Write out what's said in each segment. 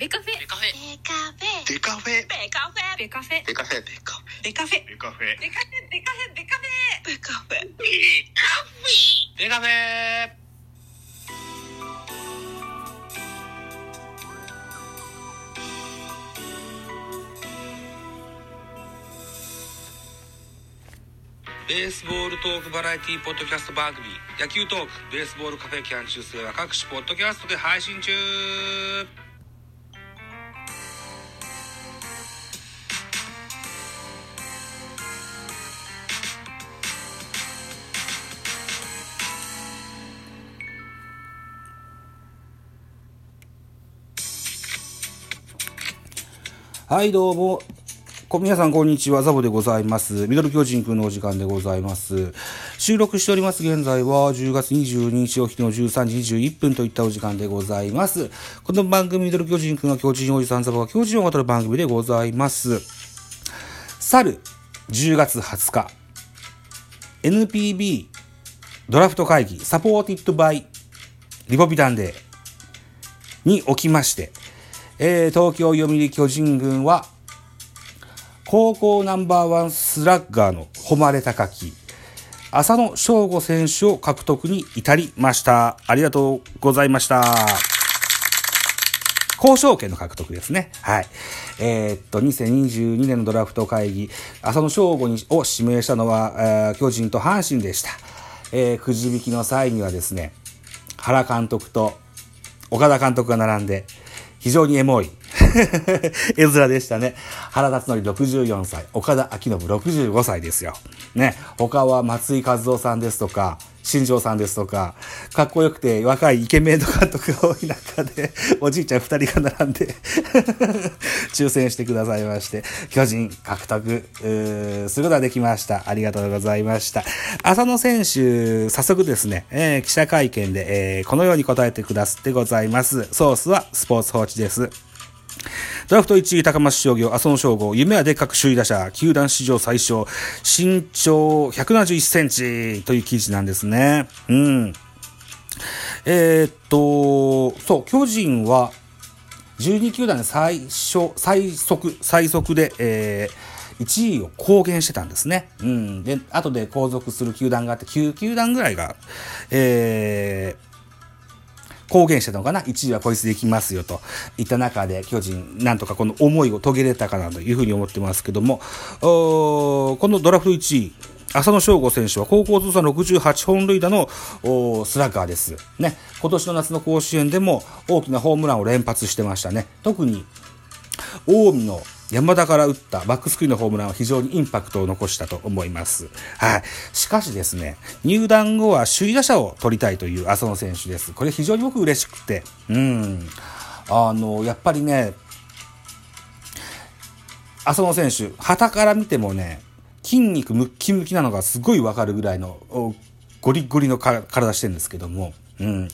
ベカフェ。ベカフェ。ベカフェ。デカフェ。ベカフェ。ベカフェ。デカフェ。デカフェ。ベカフェデカフェベカフェベカフェ。ベカフェ。ベカフェデカフェデカフェ。ベースボールトークバラエティポッドキャスト番組。野球トークベースボールカフェキャン中世は各種ポッドキャストで配信中はい、どうも。皆さん、こんにちは。ザボでございます。ミドル巨人くんのお時間でございます。収録しております現在は10月22日お日の13時21分といったお時間でございます。この番組、ミドル巨人くんは巨人おじさんザボが巨人を語る番組でございます。去る10月20日、NPB ドラフト会議、サポーティッドバイリポビタンデーにおきまして、えー東京読売巨人軍は高校ナンバーワンスラッガーの誉れ高き浅野翔吾選手を獲得に至りました。ありがとうございました。交渉権の獲得ですね。はい。えーっと、2022年のドラフト会議、浅野翔吾にを指名したのは、えー巨人と阪神でした。えーくじ引きの際にはですね、原監督と岡田監督が並んで、非常にエモい 絵面でしたね。原辰徳64歳、岡田昭信65歳ですよ。ね、他は松井和夫さんですとか、新庄さんですとか、かっこよくて若いイケメンの監督が多い中で、おじいちゃん2人が並んで、抽選してくださいまして、巨人獲得することができました。ありがとうございました。浅野選手、早速ですね、えー記者会見で、えーこのように答えてくださってございます。ソースはスポーツ報知です。ドラフト1位高松商業、浅野翔吾、夢はでかく首位打者、球団史上最小、身長171センチという記事なんですね。うん。えーっと、そう、巨人は、12球団で最初、最速、最速で、えー1位を公言してたんですね。うん。で、後で後続する球団があって、9球団ぐらいが、えー公言してたのかな？1位はこいつできますよといった中で巨人なんとかこの思いを遂げれたかなというふうに思ってますけどもこのドラフト1位浅野翔吾選手は高校通算68本塁打のスラッガーです。ね。今年の夏の甲子園でも大きなホームランを連発してましたね。特に近江の山田から打ったバックスクリーンのホームランは非常にインパクトを残したと思います。はい。しかしですね、入団後は首位打者を取りたいという浅野選手です。これ非常に僕嬉しくて、うん。あの、やっぱりね、浅野選手、旗から見てもね、筋肉ムッキムキなのがすごいわかるぐらいのゴリゴリの体してるんですけども、うん。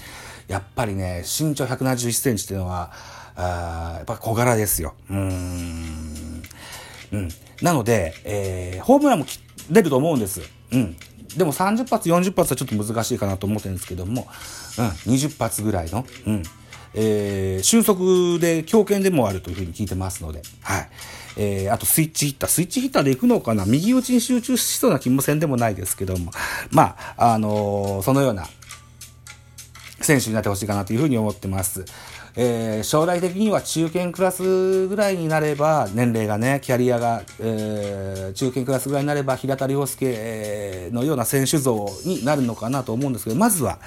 やっぱりね、身長171センチっていうのは、あやっぱ小柄ですよ。うん。うん。なので、えーホームランも出ると思うんです。うん。でも30発、40発はちょっと難しいかなと思ってるんですけども、うん、20発ぐらいの、うん。えー俊足で強肩でもあるというふうに聞いてますので、はい。えーあとスイッチヒッター。スイッチヒッターで行くのかな？右打ちに集中しそうな気もせんでもないですけども、まあ、あのーそのような選手になってほしいかなというふうに思ってます。えー将来的には中堅クラスぐらいになれば、年齢がね、キャリアが、えー中堅クラスぐらいになれば、平田良介のような選手像になるのかなと思うんですけど、まずは、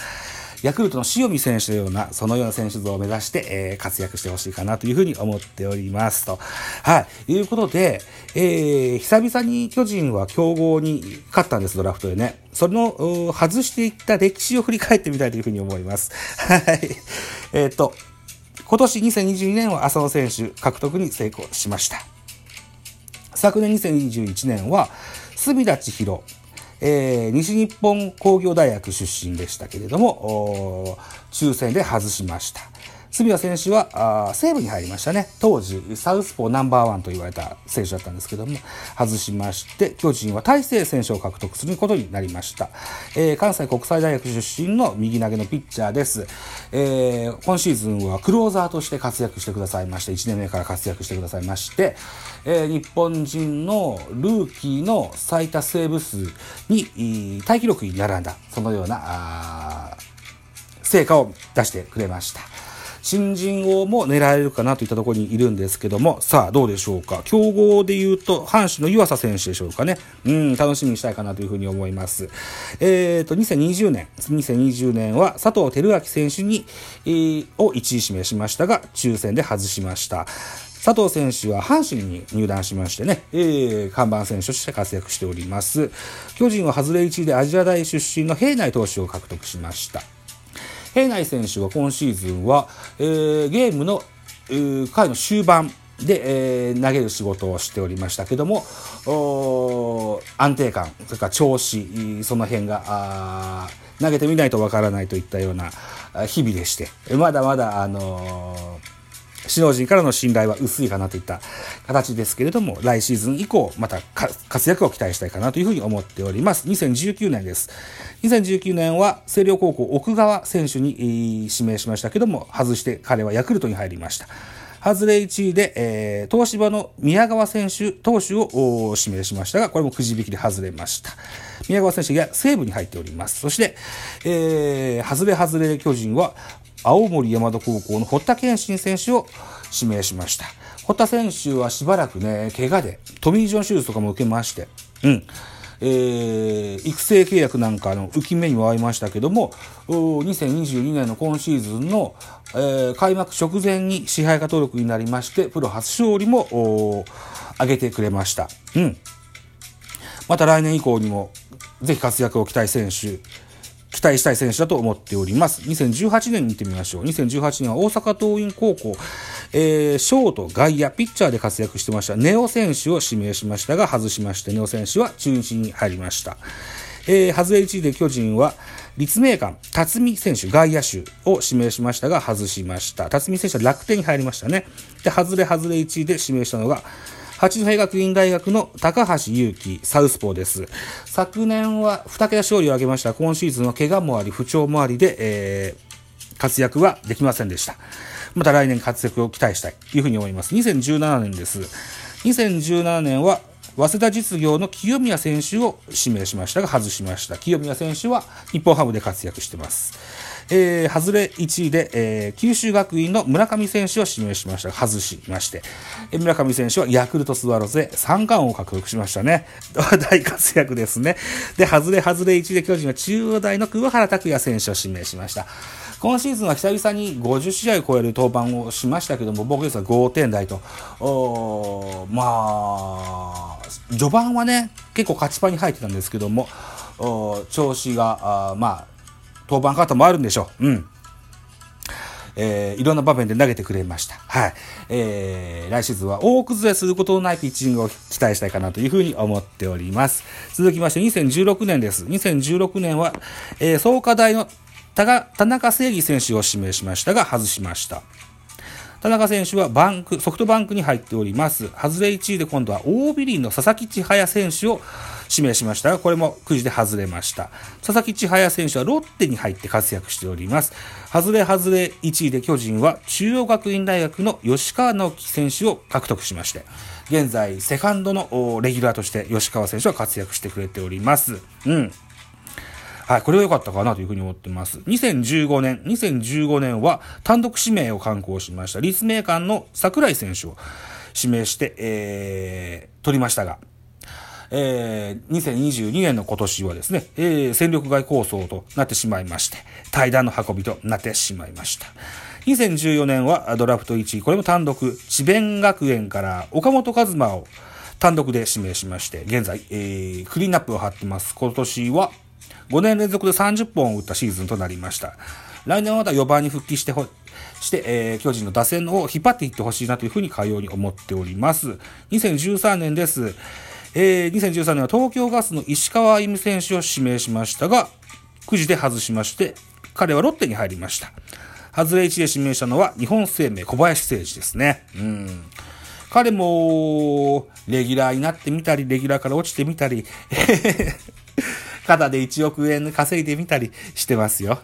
ヤクルトの塩見選手のような、そのような選手像を目指して、えー活躍してほしいかなというふうに思っておりますと。はい。いうことで、えー久々に巨人は強豪に勝ったんです、ドラフトでね。その、外していった歴史を振り返ってみたいというふうに思います。はい。えっ、と、今年2022年は浅野選手獲得に成功しました。昨年2021年は、隅田千尋、えー西日本工業大学出身でしたけれども、抽選で外しました。隅谷選手はあ西武に入りましたね。当時、サウスポーナンバーワンと言われた選手だったんですけども、外しまして、巨人は大勢選手を獲得することになりました。えー、関西国際大学出身の右投げのピッチャーです。えー、今シーズンはクローザーとして活躍してくださいまして、1年目から活躍してくださいまして、えー、日本人のルーキーの最多セーブ数に、タイ記録に並んだ、そのような、成果を出してくれました。新人王も狙えるかなといったところにいるんですけども、さあどうでしょうか。競合で言うと、阪神の湯浅選手でしょうかね。うん、楽しみにしたいかなというふうに思います。えっ、ー、と、2020年、2020年は佐藤輝明選手に、えー、を1位指名しましたが、抽選で外しました。佐藤選手は阪神に入団しましてね、えー、看板選手として活躍しております。巨人は外れ1位でアジア大出身の平内投手を獲得しました。平内選手は今シーズンは、えー、ゲームの、ー、回の終盤で、えー、投げる仕事をしておりましたけども、安定感、それから調子、その辺が、投げてみないとわからないといったような日々でして、まだまだ、あの首脳陣からの信頼は薄いかなといった形ですけれども、来シーズン以降、また活躍を期待したいかなというふうに思っております。2019年です。2019年は星稜高校奥川選手に指名しましたけども、外して彼はヤクルトに入りました。外れ1位で、えー、東芝の宮川選手、投手を指名しましたが、これもくじ引きで外れました。宮川選手が西武に入っております。そして、えー、外れ外れ巨人は、青森山田高校の堀田健信選手を指名しました。堀田選手はしばらくね、怪我で、トミー・ジョン手術とかも受けまして、うん。えー、育成契約なんかの浮き目にも合いましたけども、2022年の今シーズンの、えー、開幕直前に支配下登録になりまして、プロ初勝利も挙げてくれました。うん。また来年以降にも、ぜひ活躍を期待選手、期待したい選手だと思っております。2018年見てみましょう。2018年は大阪桐蔭高校、えー、ショート、外野、ピッチャーで活躍してました。ネオ選手を指名しましたが、外しまして、ネオ選手は中日に入りました。えー、外れ1位で巨人は、立命館、辰巳選手、外野手を指名しましたが、外しました。辰巳選手は楽天に入りましたね。で、外れ外れ1位で指名したのが、八戸学院大学の高橋祐希、サウスポーです。昨年は2桁勝利を挙げました。今シーズンは怪我もあり、不調もありで、えー、活躍はできませんでした。また来年活躍を期待したいというふうに思います。2017年です。2017年は早稲田実業の清宮選手を指名しましたが外しました。清宮選手は日本ハムで活躍しています。えー、外れ1位で、えー、九州学院の村上選手を指名しました外しまして、えー、村上選手はヤクルトスワローズで三冠王を獲得しましたね。大活躍ですね。で、外れ外れ1位で巨人は中央大の桑原拓也選手を指名しました。今シーズンは久々に50試合を超える登板をしましたけども、僕ですは5点台と、まあ、序盤はね、結構勝ちパンに入ってたんですけども、調子が、あまあ、登板方もあるんでしょう。うん。えー、いろんな場面で投げてくれました。はい。えー、来シーズンは大崩れすることのないピッチングを期待したいかなというふうに思っております。続きまして2016年です。2016年は、えー、創価大の田中正義選手を指名しましたが外しました。田中選手はバンク、ソフトバンクに入っております。外れ1位で今度は大ビリンの佐々木千早選手を指名しましたが、これもくじで外れました。佐々木千早選手はロッテに入って活躍しております。外れ外れ1位で巨人は中央学院大学の吉川直樹選手を獲得しまして、現在セカンドのレギュラーとして吉川選手は活躍してくれております。うん。はい、これは良かったかなというふうに思ってます。2015年、2015年は単独指名を刊行しました。立命館の桜井選手を指名して、えー、取りましたが、えー、2022年の今年はですね、えー、戦力外構想となってしまいまして、対談の運びとなってしまいました。2014年はドラフト1位、これも単独、智弁学園から岡本和真を単独で指名しまして、現在、えー、クリーンナップを張ってます。今年は5年連続で30本を打ったシーズンとなりました。来年はまた4番に復帰して、して、えー、巨人の打線を引っ張っていってほしいなというふうにかように思っております。2013年です。えー、2013年は東京ガスの石川歩夢選手を指名しましたが、くじで外しまして、彼はロッテに入りました。外れ1で指名したのは日本生命小林誠司ですね。うん。彼も、レギュラーになってみたり、レギュラーから落ちてみたり、肩で1億円稼いでみたりしてますよ。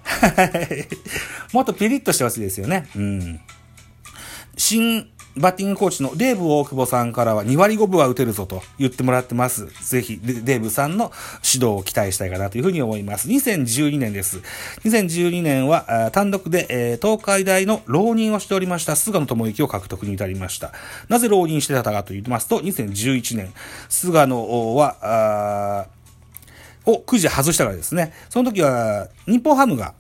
もっとピリッとしてほしいですよね。うん。新バッティングコーチのデーブ大久保さんからは2割5分は打てるぞと言ってもらってます。ぜひデーブさんの指導を期待したいかなというふうに思います。2012年です。2012年は単独で、え東海大の浪人をしておりました菅野智之を獲得に至りました。なぜ浪人してたかと言いますと、2011年、菅野は、をくじ外したからですね。その時は、日本ハムが、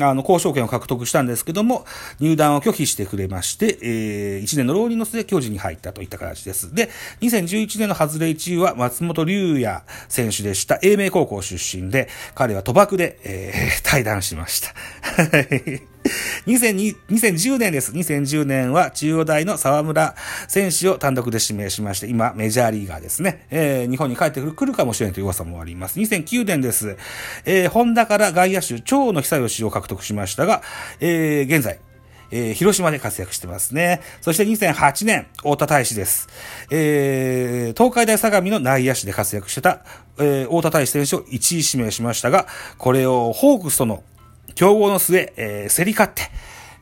あの、交渉権を獲得したんですけども、入団を拒否してくれまして、えー、1年の浪人の末、巨人に入ったといった形です。で、2011年の外れ1位は松本龍也選手でした。英明高校出身で、彼は賭博で、えー、対談しました。2010年です。2010年は中央大の沢村選手を単独で指名しまして、今メジャーリーガーですね。えー日本に帰ってくる来るかもしれないという噂もあります。2009年です。えー、ホンダから外野手、長野久義を獲得しましたが、えー現在、えー広島で活躍してますね。そして2008年、太田大使です。えー東海大相模の内野手で活躍してた、えー太田大使選手を1位指名しましたが、これをホークスとの競合の末、えー競り勝って、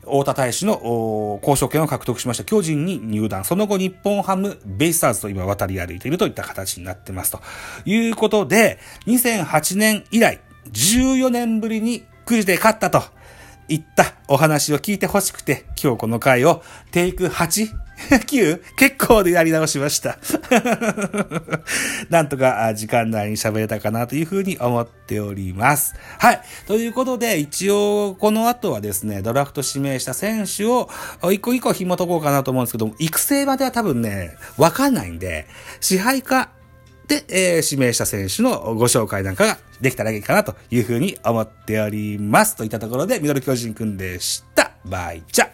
太田大使のお交渉権を獲得しました巨人に入団。その後日本ハム、ベイスターズと今渡り歩いているといった形になってます。ということで、2008年以来、14年ぶりにくじで勝ったといったお話を聞いてほしくて、今日この回をテイク 8? 9? 結構でやり直しました。なんとか時間内に喋れたかなというふうに思っております。はい。ということで、一応この後はですね、ドラフト指名した選手を一個一個紐解こうかなと思うんですけども、育成までは多分ね、わかんないんで、支配下で、えー指名した選手のご紹介なんかができたらいいかなというふうに思っております。といったところで、ミドル巨人くんでした。バイチャ